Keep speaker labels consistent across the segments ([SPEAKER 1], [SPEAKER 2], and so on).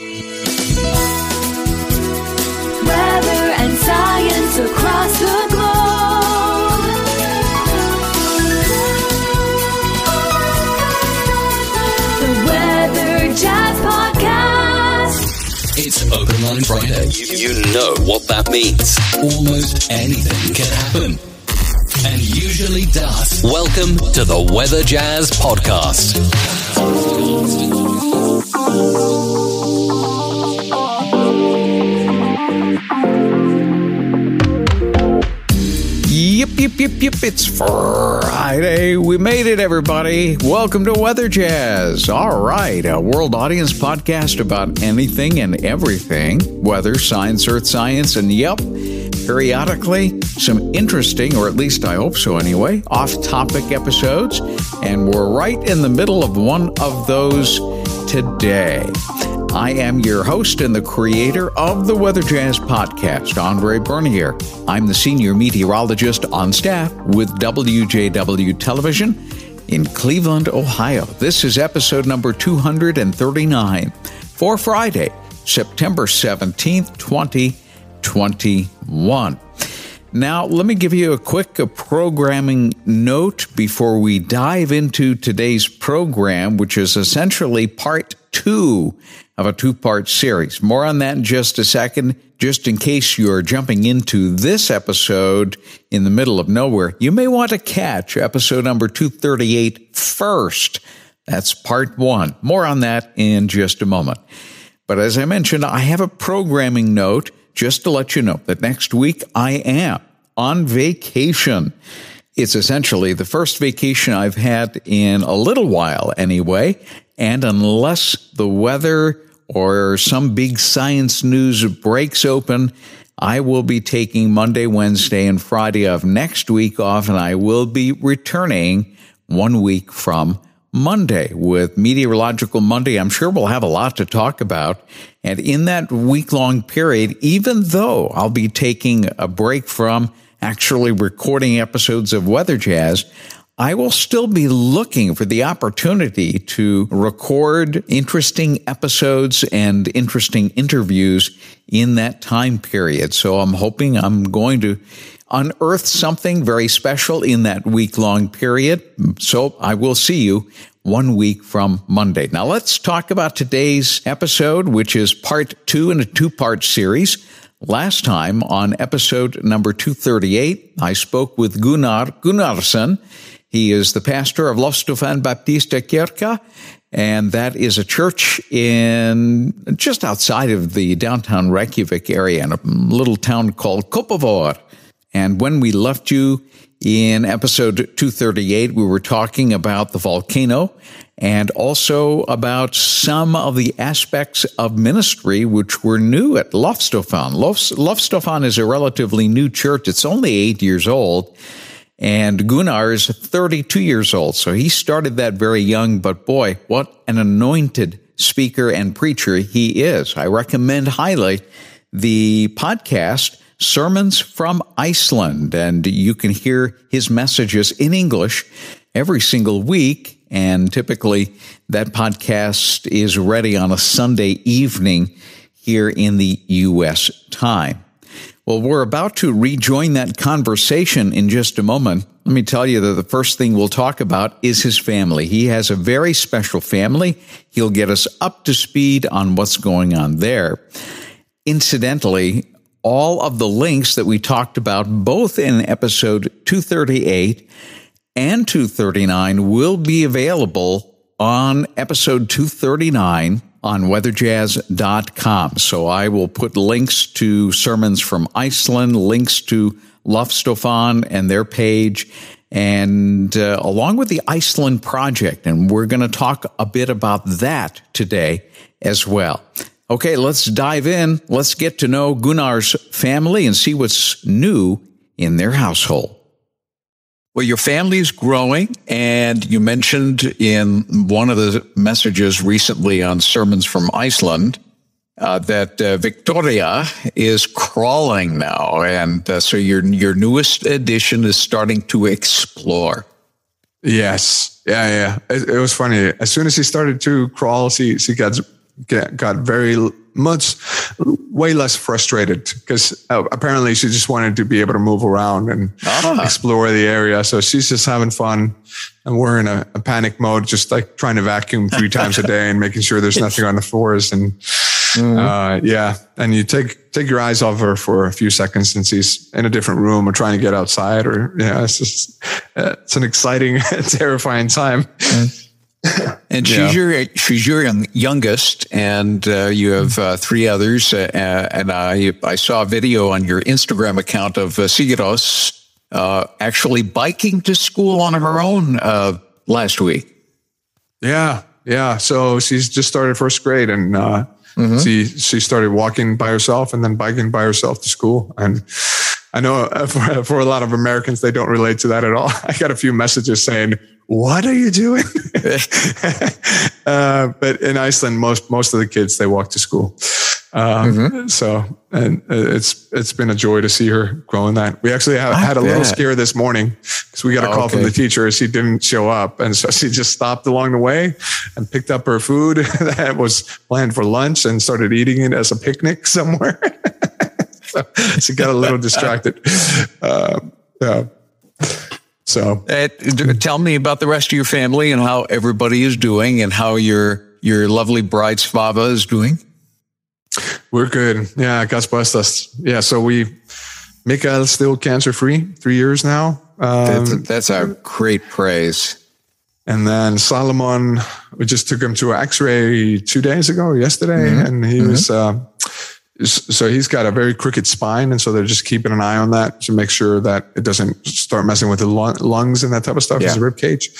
[SPEAKER 1] Weather and science across the globe. The Weather Jazz Podcast.
[SPEAKER 2] It's Open Line Friday. You, you know what that means. Almost anything can happen. And usually does. Welcome to the Weather Jazz Podcast.
[SPEAKER 3] Yep, yep, yep, yep. It's Friday. We made it, everybody. Welcome to Weather Jazz. All right, a world audience podcast about anything and everything weather, science, earth science, and yep, periodically some interesting, or at least I hope so anyway, off topic episodes. And we're right in the middle of one of those today. I am your host and the creator of the Weather Jazz podcast, Andre Bernier. I'm the senior meteorologist on staff with WJW Television in Cleveland, Ohio. This is episode number 239 for Friday, September 17th, 2021. Now, let me give you a quick programming note before we dive into today's program, which is essentially part two of a two part series. More on that in just a second. Just in case you're jumping into this episode in the middle of nowhere, you may want to catch episode number 238 first. That's part one. More on that in just a moment. But as I mentioned, I have a programming note just to let you know that next week I am on vacation. It's essentially the first vacation I've had in a little while anyway. And unless the weather or some big science news breaks open, I will be taking Monday, Wednesday, and Friday of next week off, and I will be returning one week from Monday with Meteorological Monday. I'm sure we'll have a lot to talk about. And in that week long period, even though I'll be taking a break from actually recording episodes of Weather Jazz, I will still be looking for the opportunity to record interesting episodes and interesting interviews in that time period. So I'm hoping I'm going to unearth something very special in that week long period. So I will see you one week from Monday. Now let's talk about today's episode, which is part two in a two part series. Last time on episode number 238, I spoke with Gunnar Gunnarsson. He is the pastor of Loftstofan Baptista Kirka, and that is a church in just outside of the downtown Reykjavik area in a little town called Kópavogur. And when we left you in episode 238, we were talking about the volcano and also about some of the aspects of ministry which were new at Loftstofan. Loftstofan is a relatively new church. It's only eight years old. And Gunnar is 32 years old. So he started that very young, but boy, what an anointed speaker and preacher he is. I recommend highly the podcast Sermons from Iceland. And you can hear his messages in English every single week. And typically that podcast is ready on a Sunday evening here in the U.S. time. Well, we're about to rejoin that conversation in just a moment. Let me tell you that the first thing we'll talk about is his family. He has a very special family. He'll get us up to speed on what's going on there. Incidentally, all of the links that we talked about both in episode 238 and 239 will be available on episode 239 on weatherjazz.com. So I will put links to sermons from Iceland, links to Lofstofan and their page, and uh, along with the Iceland project. And we're going to talk a bit about that today as well. Okay, let's dive in. Let's get to know Gunnar's family and see what's new in their household. Well, your family is growing, and you mentioned in one of the messages recently on Sermons from Iceland uh, that uh, Victoria is crawling now, and uh, so your your newest edition is starting to explore.
[SPEAKER 4] Yes, yeah, yeah. It, it, was funny. As soon as he started to crawl, she she got got very much way less frustrated because uh, apparently she just wanted to be able to move around and ah. explore the area. So she's just having fun, and we're in a, a panic mode, just like trying to vacuum three times a day and making sure there's nothing on the floors. And mm-hmm. uh, yeah, and you take take your eyes off her for a few seconds since she's in a different room or trying to get outside, or yeah, it's just uh, it's an exciting, terrifying time. Mm-hmm.
[SPEAKER 3] and she's yeah. your she's your youngest, and uh, you have uh, three others. Uh, and I I saw a video on your Instagram account of uh, Sigiros uh, actually biking to school on her own uh, last week.
[SPEAKER 4] Yeah, yeah. So she's just started first grade, and uh, mm-hmm. she she started walking by herself and then biking by herself to school, and I know for, for a lot of Americans, they don't relate to that at all. I got a few messages saying, what are you doing? uh, but in Iceland, most, most of the kids, they walk to school. Um, mm-hmm. So, and it's it's been a joy to see her growing that. We actually have, had a little scare this morning because we got a call okay. from the teacher. She didn't show up, and so she just stopped along the way and picked up her food that was planned for lunch and started eating it as a picnic somewhere. so she got a little distracted. Uh, yeah. So,
[SPEAKER 3] uh, tell me about the rest of your family and how everybody is doing, and how your your lovely bride Svava is doing.
[SPEAKER 4] We're good. Yeah, God's blessed us. Yeah, so we Mikael's still cancer free, three years now.
[SPEAKER 3] Um, that's, that's a great praise.
[SPEAKER 4] And then Solomon, we just took him to an X-ray two days ago, yesterday, mm-hmm. and he mm-hmm. was. Uh, so he's got a very crooked spine, and so they're just keeping an eye on that to make sure that it doesn't start messing with the lungs and that type of stuff. Yeah. His rib cage,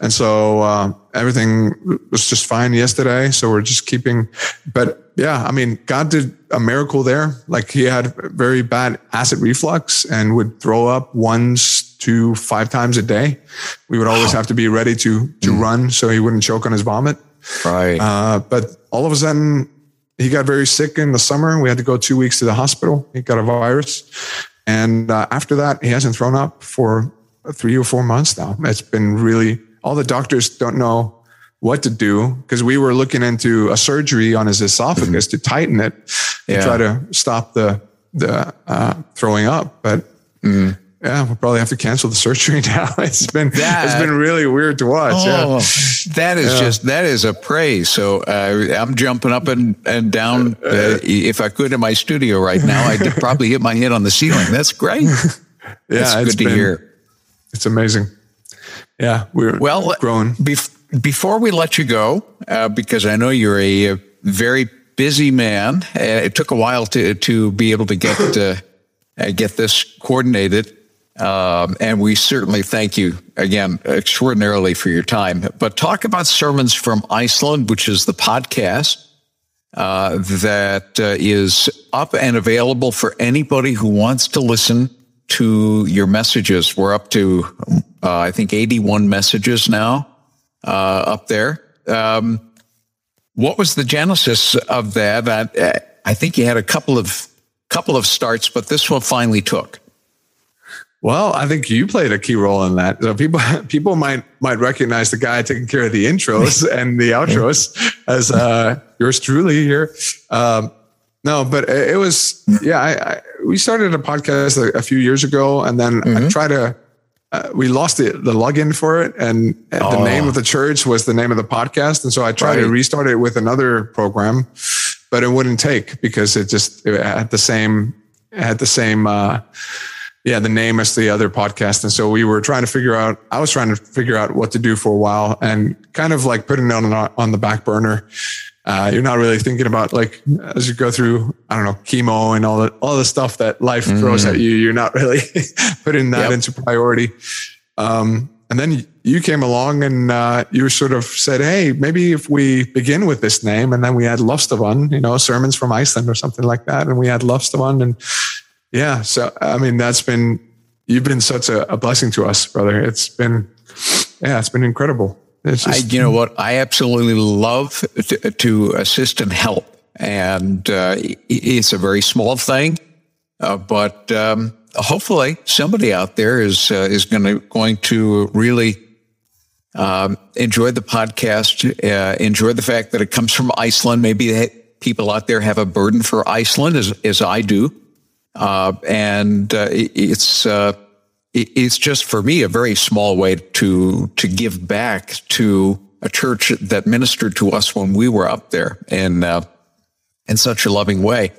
[SPEAKER 4] and so uh, everything was just fine yesterday. So we're just keeping, but yeah, I mean, God did a miracle there. Like he had very bad acid reflux and would throw up once to five times a day. We would always have to be ready to to mm. run so he wouldn't choke on his vomit.
[SPEAKER 3] Right.
[SPEAKER 4] Uh, but all of a sudden, he got very sick in the summer. We had to go two weeks to the hospital. He got a virus. And uh, after that, he hasn't thrown up for three or four months now. It's been really, all the doctors don't know what to do because we were looking into a surgery on his esophagus mm-hmm. to tighten it to yeah. try to stop the, the uh, throwing up. But mm-hmm yeah, we'll probably have to cancel the surgery now. It's been that, it's been really weird to watch. Oh,
[SPEAKER 3] yeah. That is yeah. just that is a praise. So uh, I'm jumping up and and down. Uh, uh if I could in my studio right now, I'd probably hit my head on the ceiling. That's great. yeah, That's good to been, hear.
[SPEAKER 4] It's amazing. Yeah, we're well grown.
[SPEAKER 3] Bef- before we let you go, uh, because I know you're a, a very busy man. Uh, it took a while to to be able to get uh, get this coordinated. Um, and we certainly thank you again extraordinarily for your time. But talk about Sermons from Iceland, which is the podcast uh, that uh, is up and available for anybody who wants to listen to your messages. We're up to, uh, I think, 81 messages now uh, up there. Um, what was the genesis of that? I, I think you had a couple of couple of starts, but this one finally took.
[SPEAKER 4] Well, I think you played a key role in that. So people people might might recognize the guy taking care of the intros and the outros as uh, yours truly here. Um, no, but it was yeah. I, I, we started a podcast a, a, few years ago, and then mm-hmm. I tried to. Uh, we lost the, the login for it, and, oh. the name of the church was the name of the podcast, and so I tried right. to restart it with another program, but it wouldn't take because it just it had the same it had the same. Uh, yeah, the name is the other podcast. And so we were trying to figure out, I was trying to figure out what to do for a while and kind of like putting it on, on the back burner. Uh, you're not really thinking about like as you go through, I don't know, chemo and all the all the stuff that life mm-hmm. throws at you. You're not really putting that yep. into priority. Um, and then you came along and uh, you sort of said, "Hey, maybe if we begin with this name, and then we add Loftstofan, you know, sermons from Iceland or something like that, and we add Loftstofan, and yeah. So, I mean, that's been, you've been such a, a blessing to us, brother. It's been, yeah, it's been incredible. It's
[SPEAKER 3] just, I, you know what? I absolutely love to, to assist and help. And uh, it's a very small thing, uh, but um, hopefully somebody out there is uh, is going to going to really Um, enjoyed the podcast. Uh, enjoyed the fact that it comes from Iceland. Maybe people out there have a burden for Iceland, as as I do, uh, and uh, it, it's uh, it, it's just for me a very small way to to give back to a church that ministered to us when we were up there in uh, in such a loving way.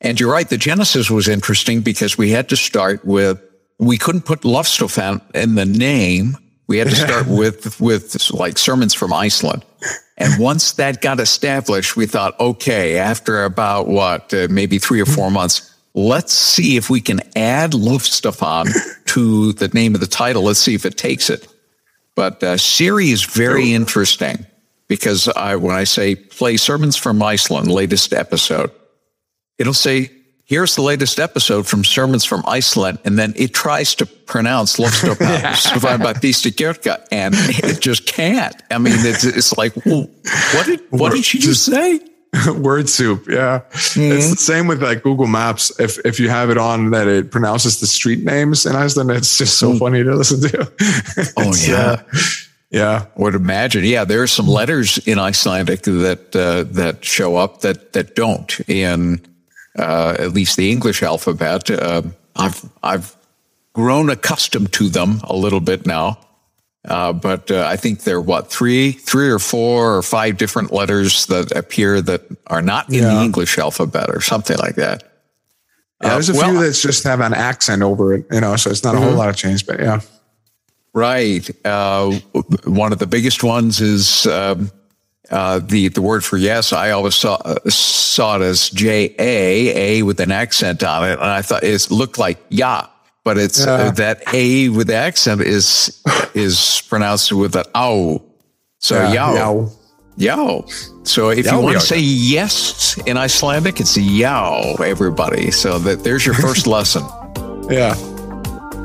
[SPEAKER 3] And you're right, the Genesis was interesting because we had to start with we couldn't put Loftstofan in the name. We had to start with with like sermons from Iceland. And once that got established, we thought, okay, after about what, uh, maybe three or four months, let's see if we can add Loftstofan to the name of the title. Let's see if it takes it. But uh, Siri is very interesting because I, when I say play sermons from Iceland, latest episode, it'll say, here's the latest episode from Sermons from Iceland. And then it tries to pronounce Lofstopad Baptista Kirka and it just can't. I mean, it's, it's like, well, what did, what did she just say?
[SPEAKER 4] word soup yeah. Mm-hmm. it's the same with like google maps. If if you have it on that it pronounces the street names in iceland it's just so mm. funny to listen to.
[SPEAKER 3] Oh yeah. uh,
[SPEAKER 4] yeah.
[SPEAKER 3] Would imagine. Yeah there are some letters in icelandic that uh, that show up that that don't in uh, at least the english alphabet. Uh, i've i've grown accustomed to them a little bit now uh, but uh, I think there are what three, three or four or five different letters that appear that are not in yeah. the English alphabet or something like that.
[SPEAKER 4] Yeah, there's a uh, well, few that just have an accent over it, you know, so it's not mm-hmm. a whole mm-hmm. lot of change, but yeah.
[SPEAKER 3] Right. Uh, one of the biggest ones is um, uh, the the word for yes. I always saw saw it as J A A with an accent on it, and I thought it looked like yeah but it's yeah. uh, that a with the accent is is pronounced with an ow. So yeah, yow. Yow. So if yow, you want to say yes in Icelandic, it's yow, everybody. So that there's your first lesson.
[SPEAKER 4] Yeah.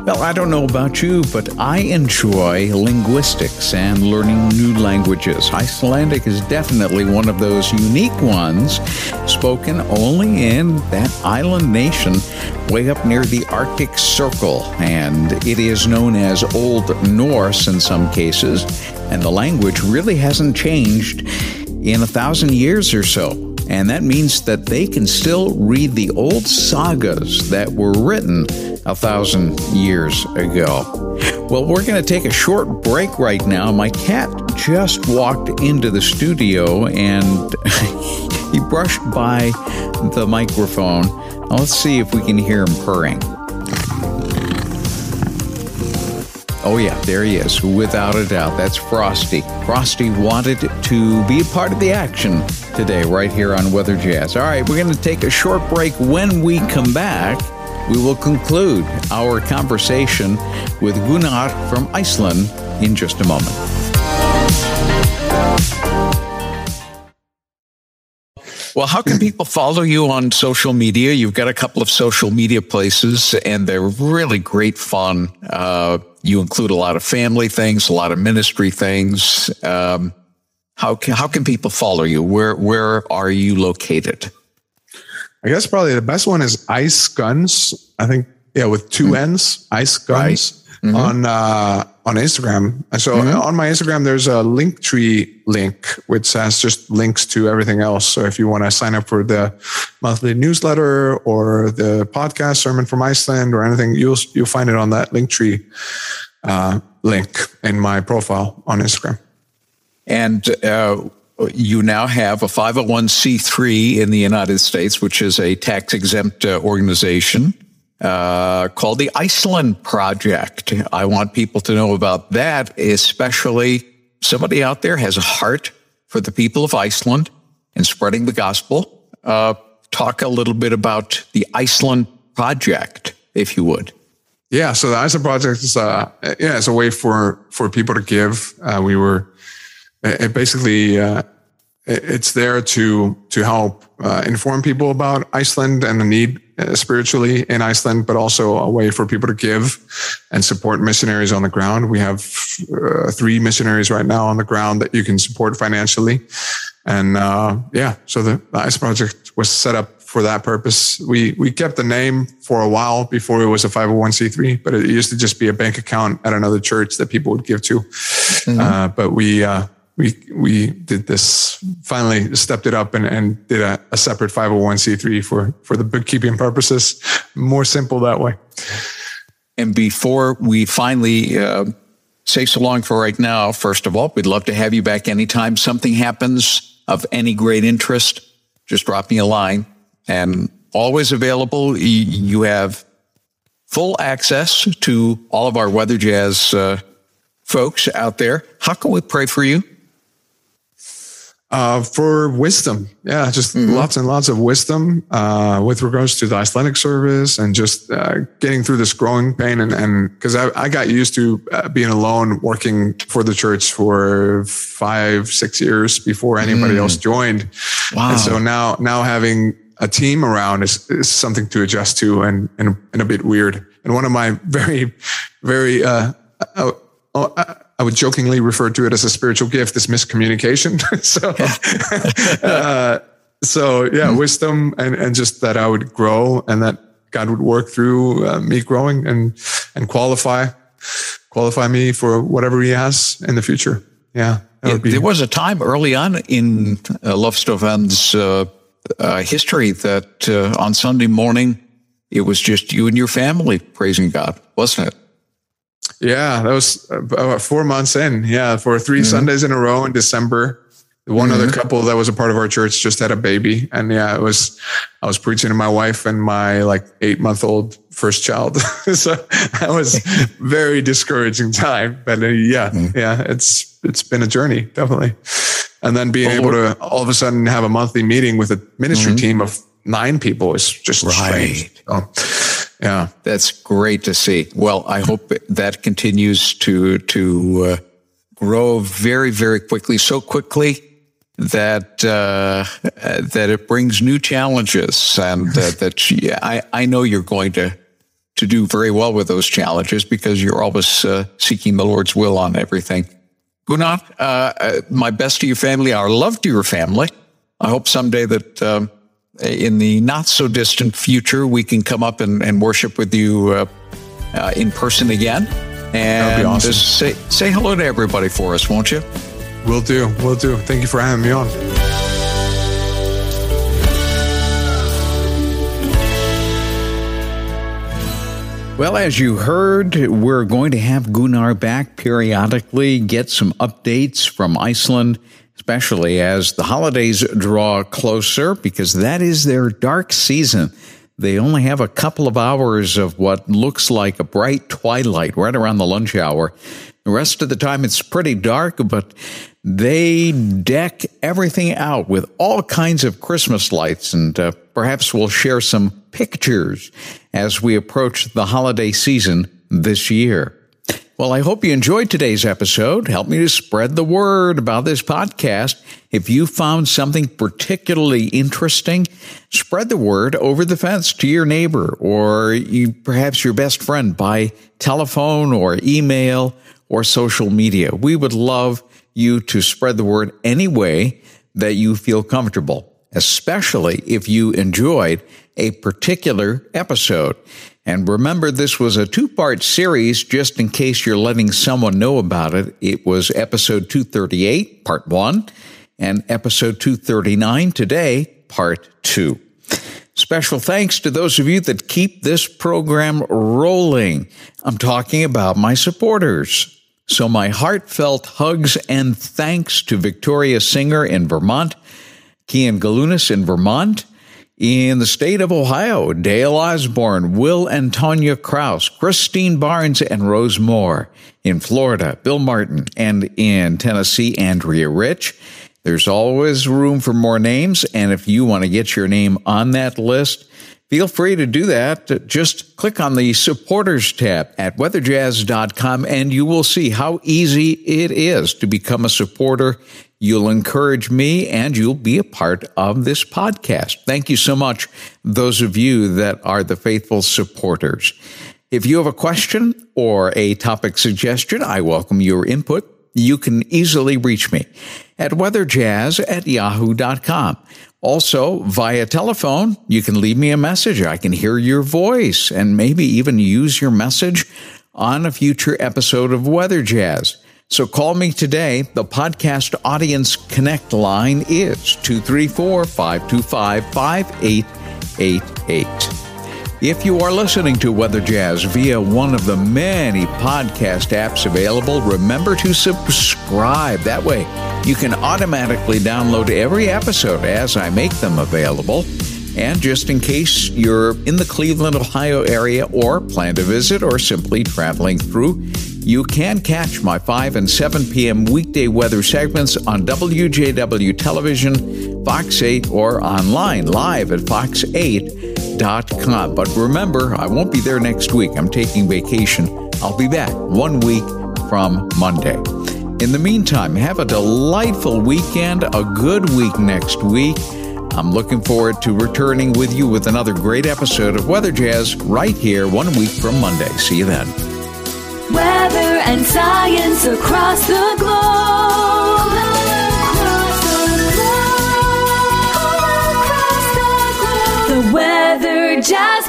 [SPEAKER 3] Well, I don't know about you, but I enjoy linguistics and learning new languages. Icelandic is definitely one of those unique ones spoken only in that island nation way up near the Arctic Circle. And it is known as Old Norse in some cases, and the language really hasn't changed in a thousand years or so. And that means that they can still read the old sagas that were written a thousand years ago. Well, we're going to take a short break right now. My cat just walked into the studio and he brushed by the microphone. Let's see if we can hear him purring. Oh, yeah, there he is, without a doubt. That's Frosty. Frosty wanted to be a part of the action today, right here on Weather Jazz. All right, we're going to take a short break. When we come back, we will conclude our conversation with Gunnar from Iceland in just a moment. Well, how can people follow you on social media? You've got a couple of social media places, and they're really great fun. Uh, you include a lot of family things, a lot of ministry things. Um, how can, how can people follow you? Where where are you located?
[SPEAKER 4] I guess probably the best one is Ice Guns. I think yeah, with 2 mm-hmm. N's, Ice Guns. Right mm-hmm. on uh, on Instagram. So mm-hmm. on my Instagram, there's a Linktree link which has just links to everything else. So if you want to sign up for the monthly newsletter or the podcast sermon from Iceland or anything, you'll you'll find it on that Linktree uh, link in my profile on Instagram.
[SPEAKER 3] And uh, you now have a 501c3 in the United States, which is a tax exempt uh, organization uh, called the Iceland Project. I want people to know about that, especially somebody out there has a heart for the people of Iceland and spreading the gospel. Uh, talk a little bit about the Iceland Project, if you would.
[SPEAKER 4] Yeah, so the Iceland Project is uh, yeah, it's a way for for people to give. Uh, we were it basically uh, it's there to to help uh, inform people about Iceland and the need spiritually in Iceland, but also a way for people to give and support missionaries on the ground. We have uh, three missionaries right now on the ground that you can support financially, and uh, yeah, so the, the Ice Project was set up for that purpose. We we kept the name for a while before it was a 501c3, but it used to just be a bank account at another church that people would give to. Mm-hmm. Uh, but we uh, we we did this finally stepped it up and, and did a, a separate 501c3 for for the bookkeeping purposes. More simple that way.
[SPEAKER 3] And before we finally uh, say so long for right now, first of all, we'd love to have you back anytime something happens of any great interest. Just drop me a line and always available. You have full access to all of our Weather Jazz uh, folks out there. How can we pray for you?
[SPEAKER 4] Uh, for wisdom, yeah, just mm-hmm. lots and lots of wisdom uh, with regards to the Icelandic service and just uh, getting through this growing pain. And because I, I, got used to uh, being alone, working for the church for five, six years before anybody mm. else joined. Wow. And so now, now having a team around is, is something to adjust to and, and, and a bit weird. And one of my very, very, uh, uh, uh I would jokingly refer to it as a spiritual gift this miscommunication. so, uh, so yeah, mm-hmm. wisdom and, and just that I would grow and that God would work through uh, me growing and, and qualify, qualify me for whatever he has in the future. Yeah.
[SPEAKER 3] Be- there was a time early on in uh, uh, uh, history that uh, on Sunday morning, it was just you and your family praising God, wasn't it?
[SPEAKER 4] Yeah, that was about four months in. Yeah, for 3 mm-hmm. Sundays in a row in December. One mm-hmm. other couple that was a part of our church just had a baby, and yeah, it was. I was preaching to my wife and my like eight month old first child, so that was very discouraging time. But uh, yeah, mm-hmm. yeah, it's it's been a journey definitely. And then being able to all of a sudden have a monthly meeting with a ministry mm-hmm. team of nine people is just right. strange. So,
[SPEAKER 3] yeah, that's great to see. Well, I hope that continues to to uh, grow very very quickly, so quickly that uh, that it brings new challenges, and uh, that yeah, I I know you're going to to do very well with those challenges because you're always uh, seeking the Lord's will on everything. Gunnar, uh, uh, my best to your family, our love to your family. I hope someday that um, in the not so distant future, we can come up and, and worship with you uh, uh, in person again. And awesome. say, say hello to everybody for us, won't you?
[SPEAKER 4] Will do. Will do. Thank you for having me on.
[SPEAKER 3] Well, as you heard, we're going to have Gunnar back periodically, get some updates from Iceland especially as the holidays draw closer, because that is their dark season. They only have a couple of hours of what looks like a bright twilight right around the lunch hour. The rest of the time it's pretty dark, but they deck everything out with all kinds of Christmas lights, and uh, perhaps we'll share some pictures as we approach the holiday season this year. Well, I hope you enjoyed today's episode. Help me to spread the word about this podcast. If you found something particularly interesting, spread the word over the fence to your neighbor or you, perhaps your best friend by telephone or email or social media. We would love you to spread the word any way that you feel comfortable, especially if you enjoyed a particular episode. And remember, this was a two part series, just in case you're letting someone know about it. It was episode 238, part one, and episode 239 today, part two. Special thanks to those of you that keep this program rolling. I'm talking about my supporters. So my heartfelt hugs and thanks to Victoria Singer in Vermont, Kian Galunas in Vermont, in the state of Ohio, Dale Osborne, Will and Tanya Kraus, Christine Barnes, and Rose Moore. In Florida, Bill Martin. And in Tennessee, Andrea Rich. There's always room for more names. And if you want to get your name on that list, feel free to do that. Just click on the supporters tab at weatherjazz.com and you will see how easy it is to become a supporter You'll encourage me and you'll be a part of this podcast. Thank you so much, those of you that are the faithful supporters. If you have a question or a topic suggestion, I welcome your input. You can easily reach me at weatherjazz at yahoo.com. Also, via telephone, you can leave me a message. I can hear your voice and maybe even use your message on a future episode of Weather Jazz. So call me today. The podcast Audience Connect line is 234 525 5888. If you are listening to Weather Jazz via one of the many podcast apps available, remember to subscribe. That way, you can automatically download every episode as I make them available. And just in case you're in the Cleveland, Ohio area or plan to visit or simply traveling through, you can catch my 5 and 7 p.m. weekday weather segments on WJW television, Fox 8, or online live at Fox 8 com. But remember, I won't be there next week. I'm taking vacation. I'll be back one week from Monday. In the meantime, have a delightful weekend, a good week next week. I'm looking forward to returning with you with another great episode of Weather Jazz right here one week from Monday. See you then.
[SPEAKER 1] Weather and science across the globe. Across the globe. Across the globe. The Weather Jazz.